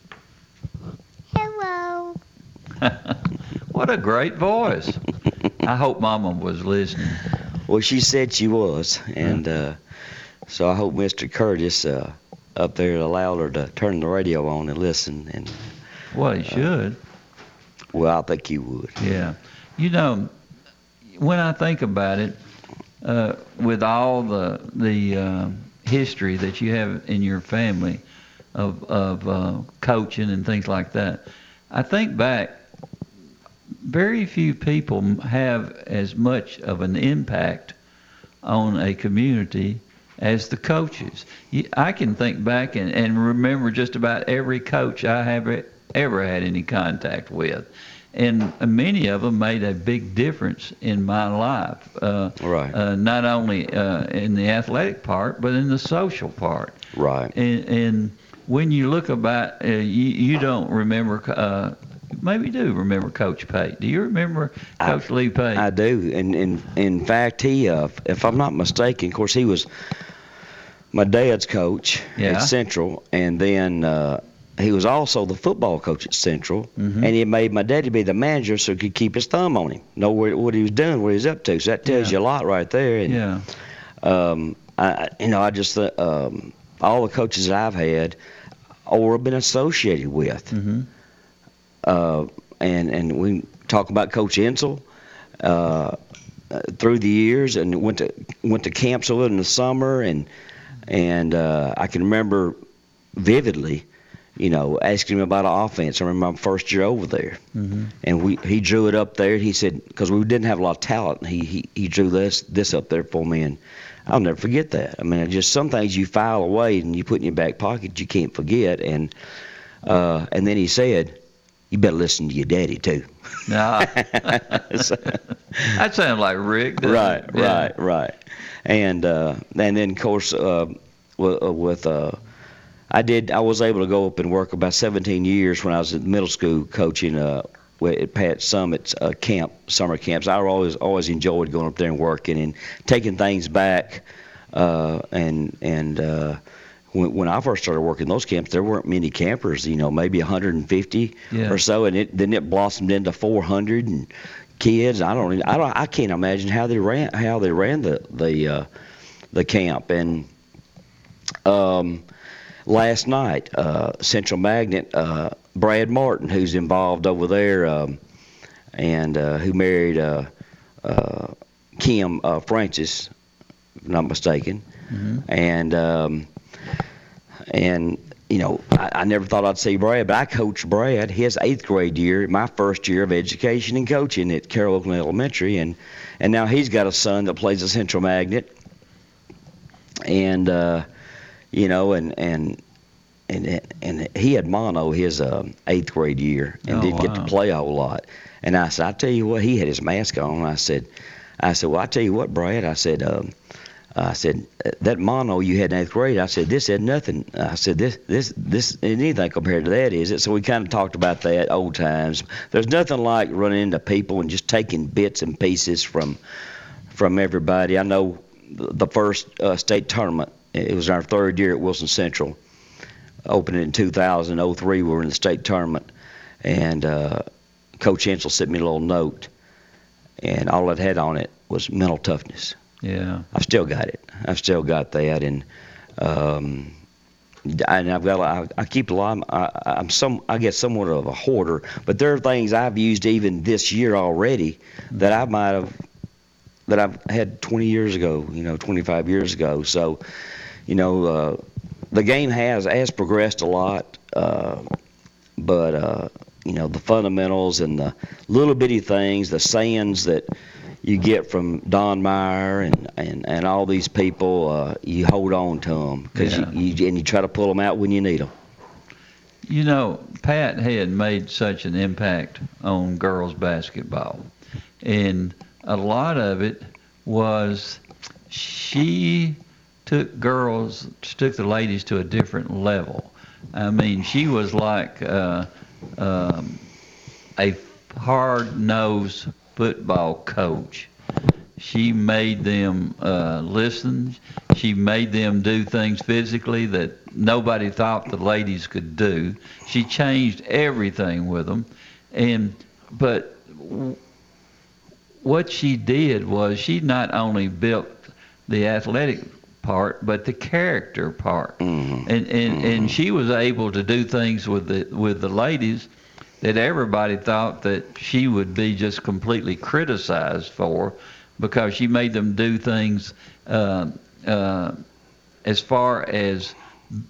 Hello. what a great voice. I hope Mama was listening. Well, she said she was, and uh, so I hope Mr. Curtis uh, up there allowed her to turn the radio on and listen. And well, he should. Well, I think he would. Yeah, you know, when I think about it, uh, with all the the uh, history that you have in your family of of uh, coaching and things like that, I think back. Very few people have as much of an impact on a community as the coaches. I can think back and, and remember just about every coach I have ever had any contact with. And many of them made a big difference in my life. Uh, right. Uh, not only uh, in the athletic part, but in the social part. Right. And, and when you look about, uh, you, you don't remember uh, maybe do remember Coach Pate. Do you remember Coach I, Lee Pate? I do, and in in fact, he, uh, if I'm not mistaken, of course, he was my dad's coach Yeah. at Central, and then uh, he was also the football coach at Central, Mhm. and he made my daddy be the manager so he could keep his thumb on him, know where, what he was doing, what he was up to. So that tells Yeah. you a lot right there. And, Yeah. Um, I, you know, I just um, all the coaches that I've had or been associated with. Mm-hmm. Uh, and and we talk about Coach Insell uh, through the years, and went to went to camps with him in the summer, and and uh, I can remember vividly, you know, asking him about an offense. I remember my first year over there, Mm-hmm. and we he drew it up there. He said because we didn't have a lot of talent, he he he drew this this up there for me, and I'll never forget that. I mean, just some things you file away and you put in your back pocket you can't forget, and uh, and then he said, "You better listen to your daddy too." Nah. So- that sounds like Rick. right. Yeah. right, right. And uh, and then of course uh, with, uh, uh, I did I was able to go up and work about 17 years when I was in middle school coaching uh, at Pat Summitt's uh, camp summer camps. I always always enjoyed going up there and working and taking things back. Uh, and and uh, when, when I first started working those camps, there weren't many campers. You know, maybe 150 Yeah. or so, and it then it blossomed into 400 and kids. I don't, I don't, I can't imagine how they ran how they ran the the uh, the camp. And um, last night, uh, Central Magnet, uh, Brad Martin, who's involved over there, um, and uh, who married uh, uh, Kim uh, Francis, if I'm not mistaken, Mhm. and um, and you know I, I never thought I'd see Brad, but I coached Brad his eighth grade year, my first year of education and coaching at Carroll Oakland Elementary, and and now he's got a son that plays at Central Magnet, and uh, you know and and. And, and he had mono his um, eighth grade year and Oh, didn't get to play a whole lot. And I said, I tell you what, he had his mask on. I said, I said, well, I tell you what, Brad. I said, um, I said that mono you had in eighth grade. I said this had nothing. I said this this this anything compared to that, is it? So we kind of talked about that old times. There's nothing like running into people and just taking bits and pieces from from everybody. I know the the first uh, state tournament. It was our third year at Wilson Central. Opened in 2003. We were in the state tournament, and uh, Coach Insell sent me a little note, and all it had on it was mental toughness. Yeah. I've still got it. I've still got that, and um, and I've got. I, I keep a lot. I, I'm some. I guess somewhat of a hoarder, but there are things I've used even this year already that I might have that I've had 20 years ago. You know, 25 years ago. So, you know, uh, the game has has progressed a lot, uh, but uh, you know the fundamentals and the little bitty things, the sayings that you get from Don Meyer and, and, and all these people, uh, you hold on to them because Yeah. you, you and you try to pull them out when you need them. You know, Pat had made such an impact on girls basketball. And a lot of it was she took girls, took the ladies to a different level. I mean, she was like uh, um, a hard nosed football coach. She made them uh, listen. She made them do things physically that nobody thought the ladies could do. She changed everything with them, and but what she did was she not only built the athletic part, but the character part, and and and she was able to do things with the with the ladies that everybody thought that she would be just completely criticized for because she made them do things uh, uh, as far as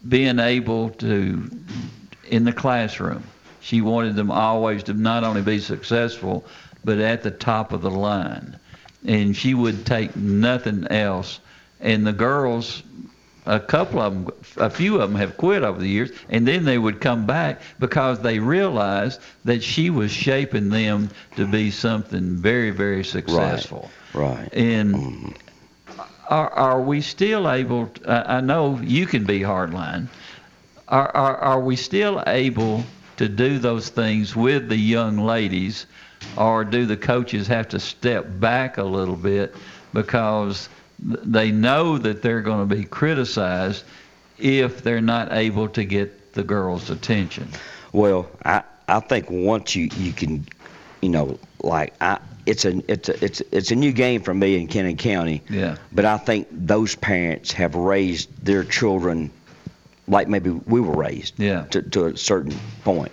being able to in the classroom. She wanted them always to not only be successful, but at the top of the line. And she would take nothing else. And the girls, a couple of them, a few of them have quit over the years, and then they would come back because they realized that she was shaping them to be something very, very successful. Right. right. And mm-hmm. are, are we still able? To, I I know you can be hardline. Are, are are we still able to do those things with the young ladies, or do the coaches have to step back a little bit because they know that they're going to be criticized if they're not able to get the girls' attention. Well, I I think once you you can, you know, like I. It's a it's a it's it's a new game for me in Cannon County. Yeah. But I think those parents have raised their children like maybe we were raised. Yeah. To, to a certain point,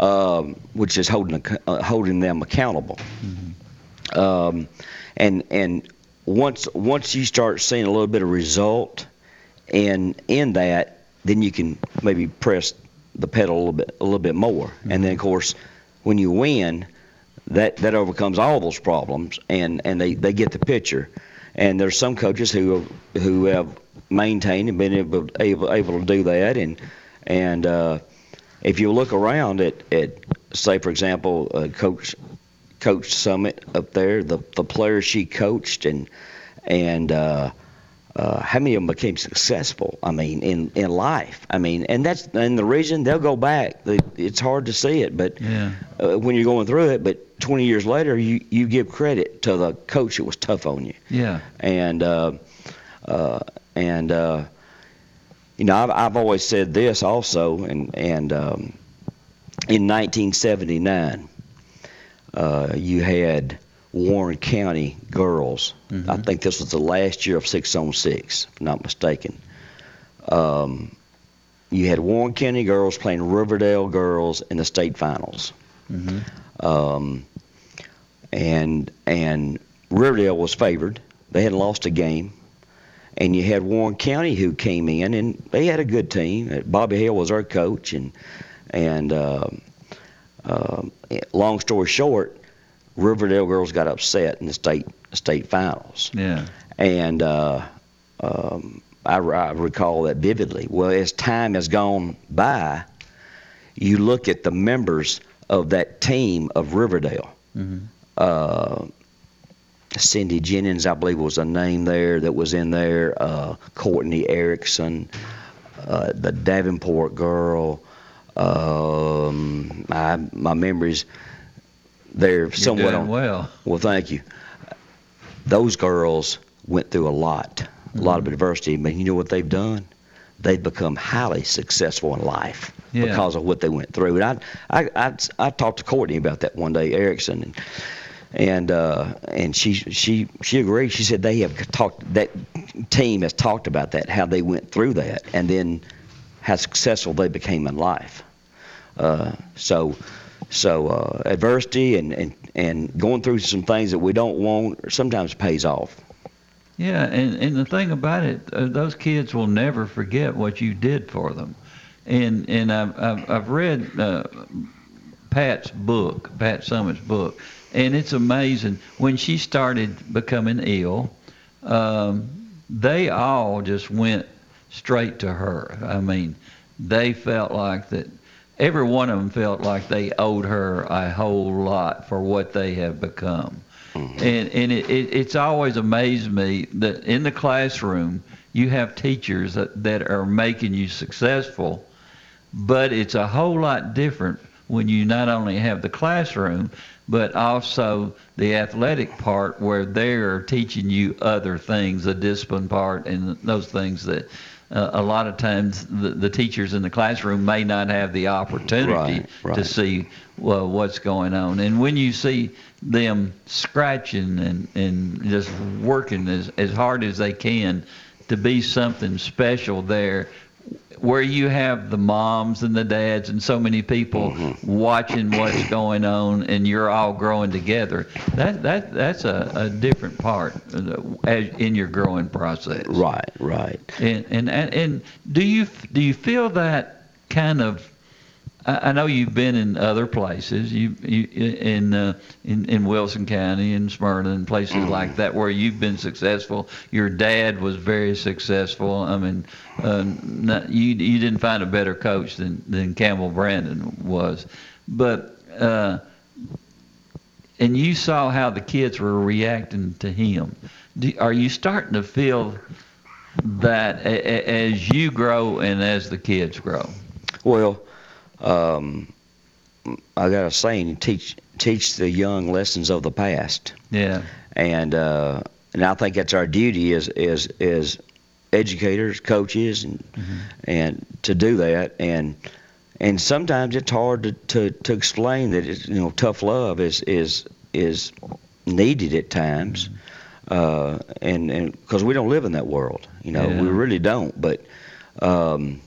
um, which is holding uh, holding them accountable. Um, and and once once you start seeing a little bit of result, and in that, then you can maybe press the pedal a little bit a little bit more. And then of course, when you win, that that overcomes all those problems, and and they they get the picture. And there's some coaches who who have maintained and been able able, able to do that, and and uh, if you look around at, at say for example, uh, Coach Coach Summitt up there, the the players she coached, and and uh, uh, how many of them became successful? I mean, in in life. I mean, and that's and the reason they'll go back. It's hard to see it, but Yeah. uh, when you're going through it, but 20 years later, you you give credit to the coach that was tough on you Yeah. and uh, uh, and uh, you know I've, I've always said this also, and and um, in 1979, uh, you had Warren County girls. I think this was the last year of six on six, if I'm not mistaken. Um, you had Warren County girls playing Riverdale girls in the state finals Mm-hmm. um, and and Riverdale was favored. They hadn't lost a game, and you had Warren County who came in, and they had a good team. Uh, Bobby Hale was our coach, and and um um long story short, Riverdale girls got upset in the state state finals, Yeah. and uh, um, I, I recall that vividly. Well, as time has gone by, you look at the members of that team of Riverdale. Mm-hmm. Uh, Cindy Jennings, I believe, was a name there that was in there. Uh, Courtney Erickson, uh, the Davenport girl. Um, I, my memories, they're somewhat doing on. well. Well, thank you. Those girls went through a lot, a lot Mm-hmm. of adversity, but you know what they've done? They've become highly successful in life Yeah. because of what they went through. And I, I, I, I talked to Courtney about that one day, Erickson, and and uh, and she she she agreed. She said they have talked that team has talked about that, how they went through that, and then how successful they became in life. Uh, so so uh, adversity and, and and going through some things that we don't want sometimes pays off. Yeah, and, and the thing about it, uh, those kids will never forget what you did for them. And and I've I've, I've read uh, Pat's book, Pat Summitt's book, and it's amazing. When she started becoming ill, um, they all just went straight to her. I mean, they felt like that. Every one of them felt like they owed her a whole lot for what they have become. Mm-hmm. And and it, it, it's always amazed me that in the classroom you have teachers that, that are making you successful, but it's a whole lot different when you not only have the classroom, but also the athletic part where they're teaching you other things, the discipline part and those things that uh, a lot of times the, the teachers in the classroom may not have the opportunity Right, right. to see well, what's going on. And when you see them scratching and, and just working as, as hard as they can to be something special there, where you have the moms and the dads and so many people Mm-hmm. watching what's going on and you're all growing together, that, that that's a, a different part as, in your growing process. Right, right. And, and and and do you do you feel that kind of? I I know you've been in other places. You you in uh, in in Wilson County and Smyrna and places Mm-hmm. like that where you've been successful. Your dad was very successful. I mean, uh, not, you you didn't find a better coach than than Campbell Brandon was, but. Uh, and you saw how the kids were reacting to him. Do, are you starting to feel that a, a, as you grow and as the kids grow? Well, um, I got a saying: teach teach the young lessons of the past. Yeah. And uh, and I think that's our duty as as as educators, coaches, and and to do that. And and sometimes it's hard to, to, to explain that it's, you know tough love is is is needed at times, uh, and and because we don't live in that world, you know, we really don't. But um,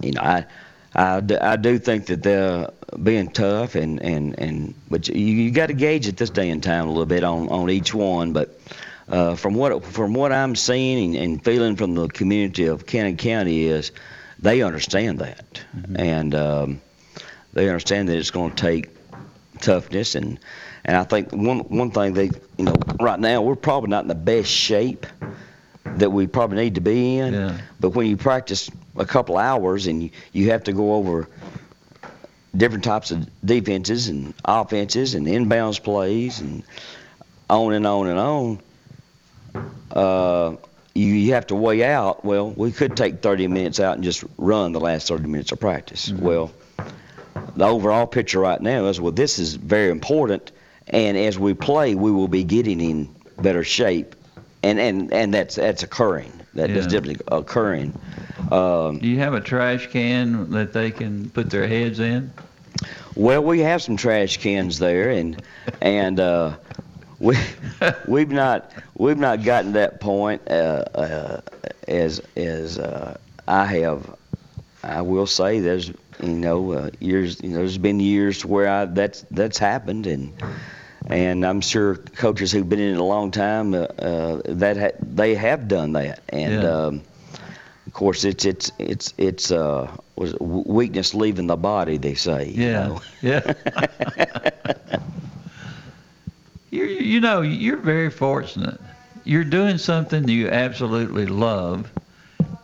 you know, I. I, d- I do think that they're being tough and, and, and but you, you got to gauge at this day and time a little bit on, on each one. But uh, from what from what I'm seeing and, and feeling from the community of Cannon County is they understand that and um, they understand that it's going to take toughness and and I think one one thing they you know right now we're probably not in the best shape that we probably need to be in. Yeah. But when you practice a couple hours and you, you have to go over different types of defenses and offenses and inbounds plays and on and on and on, uh, you, you have to weigh out. Well, we could take 30 minutes out and just run the last 30 minutes of practice. Well, the overall picture right now is well, this is very important, and as we play, we will be getting in better shape, and and and that's that's occurring. That is Yeah. definitely occurring. Um, Do you have a trash can that they can put their heads in? Well, we have some trash cans there, and and uh, we we've not we've not gotten that point uh, uh, as as uh, I have. I will say there's you know uh, years you know there's been years where I that's that's happened and and I'm sure coaches who've been in it a long time uh, uh, that ha- they have done that and. Yeah. Um, of course, it's it's it's it's uh, was weakness leaving the body. They say. you Yeah, know. yeah. you you know you're very fortunate. You're doing something you absolutely love,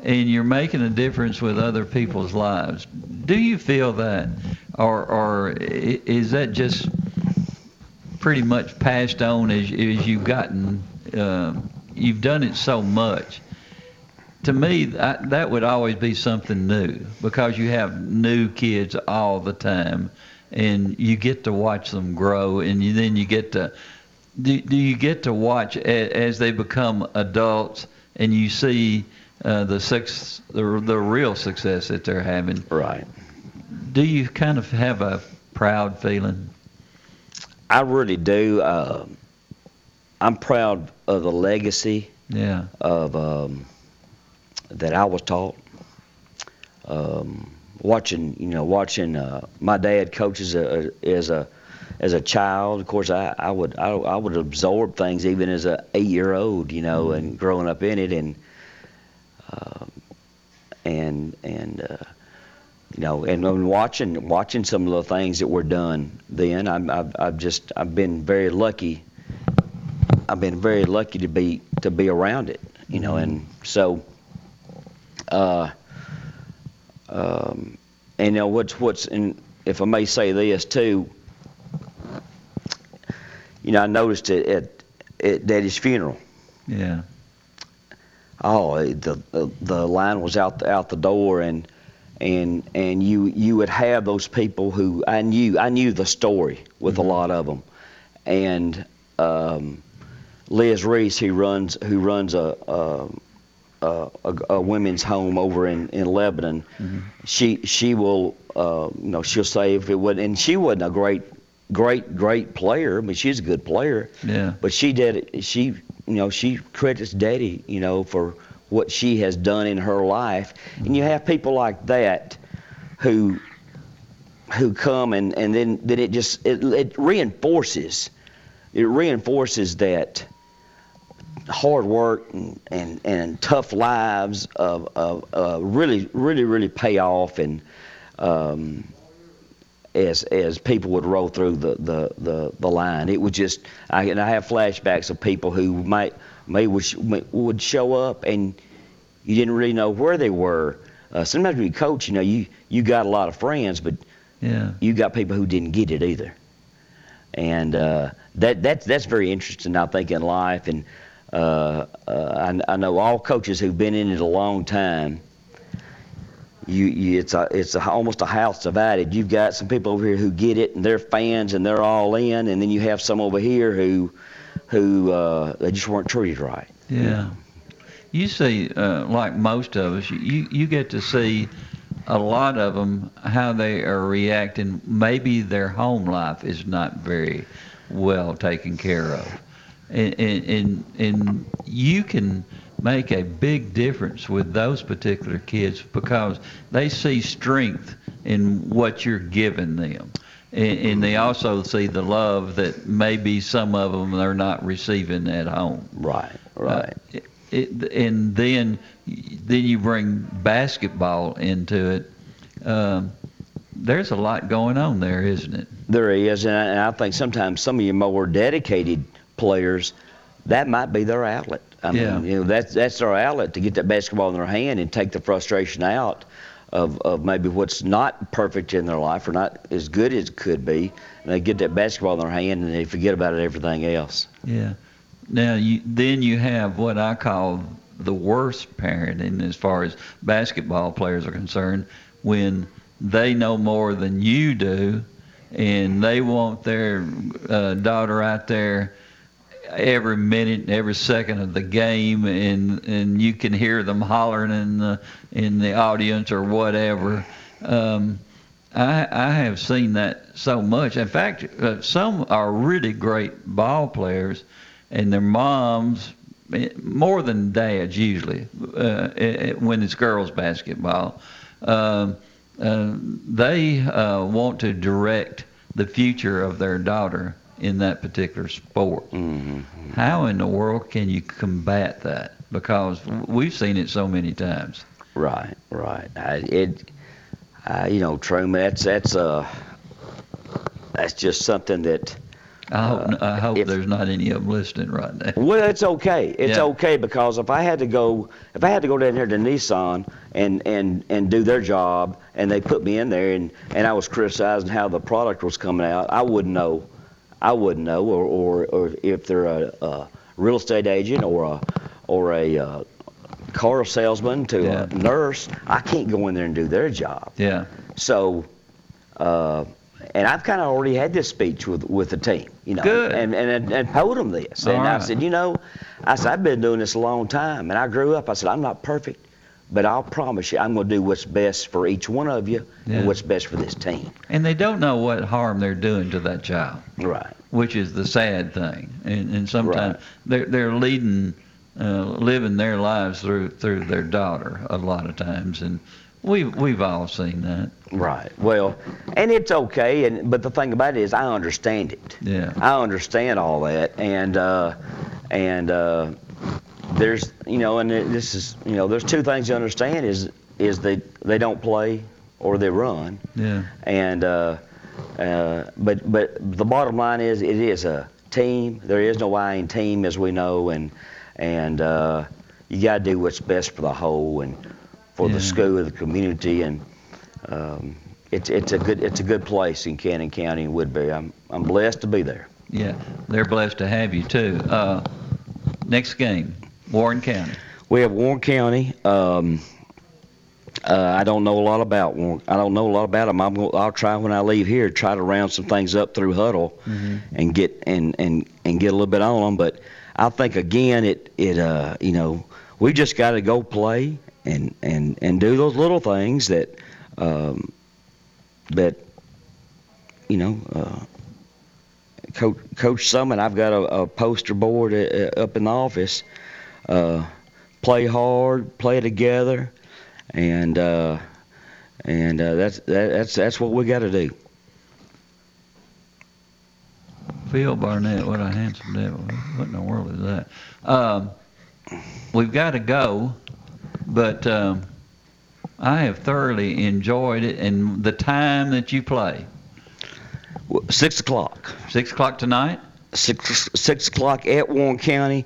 and you're making a difference with other people's lives. Do you feel that, or or is that just pretty much passed on as as you've gotten? Um, you've done it so much to me, that, that would always be something new because you have new kids all the time, and you get to watch them grow, and you, then you get to do, do you get to watch a, as they become adults, and you see uh, the sex the, the real success that they're having. Right. Do you kind of have a proud feeling? I really do. Uh, I'm proud of the legacy Yeah. of um, that I was taught. Um, watching, you know, watching uh, my dad coaches as a as a as a child. Of course, I, I would I, I would absorb things even as a eight year old, you know, and growing up in it, and um, and and uh, you know, and, and watching watching some of the things that were done then. I'm, I've I've just I've been very lucky. I've been very lucky to be to be around it, you know, and so. Uh, um, and you know what's what's and if I may say this too. You know, I noticed it at at Daddy's funeral. Yeah. Oh, the the, the line was out the, out the door, and and and you you would have those people who I knew I knew the story with a lot of them, and um, Liz Reese who runs who runs a. a a, a, women's home over in, in Lebanon. She she will uh, you know she'll say if it would and she wasn't a great great great player. I mean she's a good player. Yeah. But she did she you know she credits Daddy you know for what she has done in her life, and you have people like that who who come and and then then it just it, it reinforces it reinforces that hard work and, and, and tough lives of, of uh, really really really pay off and um, as as people would roll through the, the, the, the line. It would just I, and I have flashbacks of people who might may would, would show up and you didn't really know where they were uh, sometimes when you coach you know you you got a lot of friends but Yeah. you got people who didn't get it either and uh, that that's that's very interesting I think in life and uh, uh, I, I know all coaches who've been in it a long time. You, you it's a it's a, almost a house divided. You've got some people over here who get it and they're fans and they're all in, and then you have some over here who who uh, they just weren't treated right. Yeah. You see, uh, like most of us, you, you get to see a lot of them how they are reacting. Maybe their home life is not very well taken care of, and and and you can make a big difference with those particular kids because they see strength in what you're giving them. And, and they also see the love that maybe some of them are not receiving at home. Right, right. Uh, it, it, and then then you bring basketball into it. Um, there's a lot going on there, isn't it? There is, and I, and I think sometimes some of your more dedicated players, that might be their outlet. I Yeah. mean, you know, that's that's their outlet to get that basketball in their hand and take the frustration out of, of maybe what's not perfect in their life or not as good as it could be. And they get that basketball in their hand and they forget about it, everything else. Yeah. Now you then you have what I call the worst parenting as far as basketball players are concerned when they know more than you do and they want their uh, daughter out there every minute and every second of the game and and you can hear them hollering in the in the audience or whatever um I, I have seen that so much. In fact, uh, some are really great ball players, and their moms, eh, more than dads usually, uh, eh, when it's girls basketball, um, uh, they uh, want to direct the future of their daughter in that particular sport. Mm-hmm. How in the world can you combat that? Because we've seen it so many times. Right, right. I, it, uh, you know, Truman, that's that's uh, that's just something that. I hope, uh, I hope if- there's not any of them listening right now. Well, it's okay. It's Yeah. okay because if I had to go, if I had to go down here to Nissan and and and do their job, and they put me in there, and and I was criticizing how the product was coming out, I wouldn't know. I wouldn't know, or or, or if they're a, a real estate agent or a or a uh, car salesman to Yeah. a nurse, I can't go in there and do their job. Yeah. So, uh, and I've kind of already had this speech with with the team, you know, Good. and and and told them this, All and I said, you know, I said I've been doing this a long time, and I grew up. I said I'm not perfect, but I'll promise you, I'm going to do what's best for each one of you Yeah. and what's best for this team. And they don't know what harm they're doing to that child. Right. Which is the sad thing. And, and sometimes Right. they're, they're leading, uh, living their lives through through their daughter a lot of times. And we've, we've all seen that. Right. Well, and it's okay, and but the thing about it is, I understand it. Yeah. I understand all that, and uh, and uh, there's you know, and this is you know, there's two things to understand is is they they don't play or they run, Yeah. and uh, uh, but but the bottom line is it is a team. There is no I in team as we know, and and uh, you got to do what's best for the whole and for Yeah. the school, and the community, and um, it's it's a good it's a good place in Cannon County and Woodbury. I'm I'm blessed to be there. Yeah. They're blessed to have you too. Uh, next game, Warren County. We have Warren County. Um, uh, I don't know a lot about Warren. I don't know a lot about them. I'm gonna, I'll try when I leave here try to round some things up through Hudl and get and, and and get a little bit on them. But I think again it it uh you know we just got to go play and and and do those little things that um, that you know. Uh, Coach, Coach Summitt, I've got a, a poster board uh, uh, up in the office. Uh, play hard, play together, and uh, and uh, that's that, that's that's what we got to do. Phil Barnett, what a handsome devil. What in the world is that? Um, we've got to go, but um, I have thoroughly enjoyed it and the time that you play. Six o'clock. Six o'clock tonight? Six six o'clock at Warren County.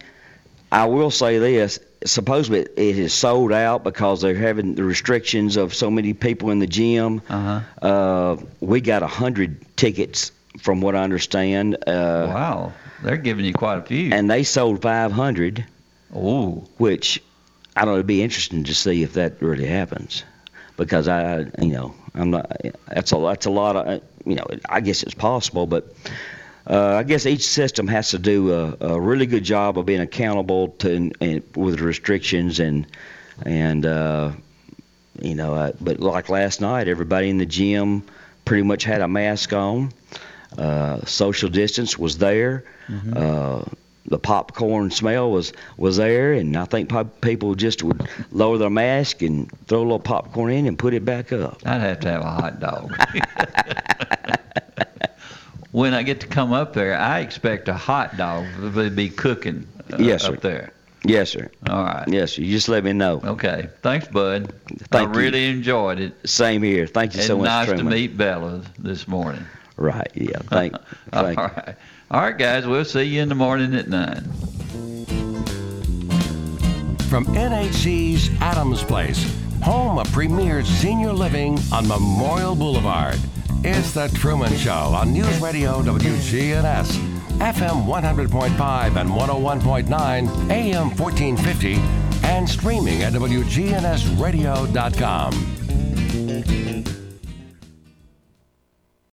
I will say this: supposedly it is sold out because they're having the restrictions of so many people in the gym. Uh-huh. Uh, we got a hundred tickets, from what I understand. Uh, wow, they're giving you quite a few. And they sold 500. Ooh. Which I don't know. It'd be interesting to see if that really happens, because I, you know, I'm not. That's a that's a lot of. You know, I guess it's possible, but uh, I guess each system has to do a, a really good job of being accountable to and, and with restrictions and and uh, you know. Uh, but like last night, everybody in the gym pretty much had a mask on. Uh, social distance was there. Uh, the popcorn smell was was there, and I think po- people just would lower their mask and throw a little popcorn in and put it back up. I'd have to have a hot dog. when I get to come up there, I expect a hot dog to be cooking uh, Yes, sir. up there. Yes, sir. All right. Yes, sir. You just let me know. Okay. Thanks, Bud. Thank I you. really enjoyed it. Same here. Thank you and so much, nice to meet Bella this morning. Right. Yeah. Thank. All thank. right. All right, guys. We'll see you in the morning at 9. From NHC's Adams Place, home of premier senior living on Memorial Boulevard. It's The Truman Show on News Radio WGNS, FM 100.5 and 101.9, AM 1450, and streaming at WGNSradio.com.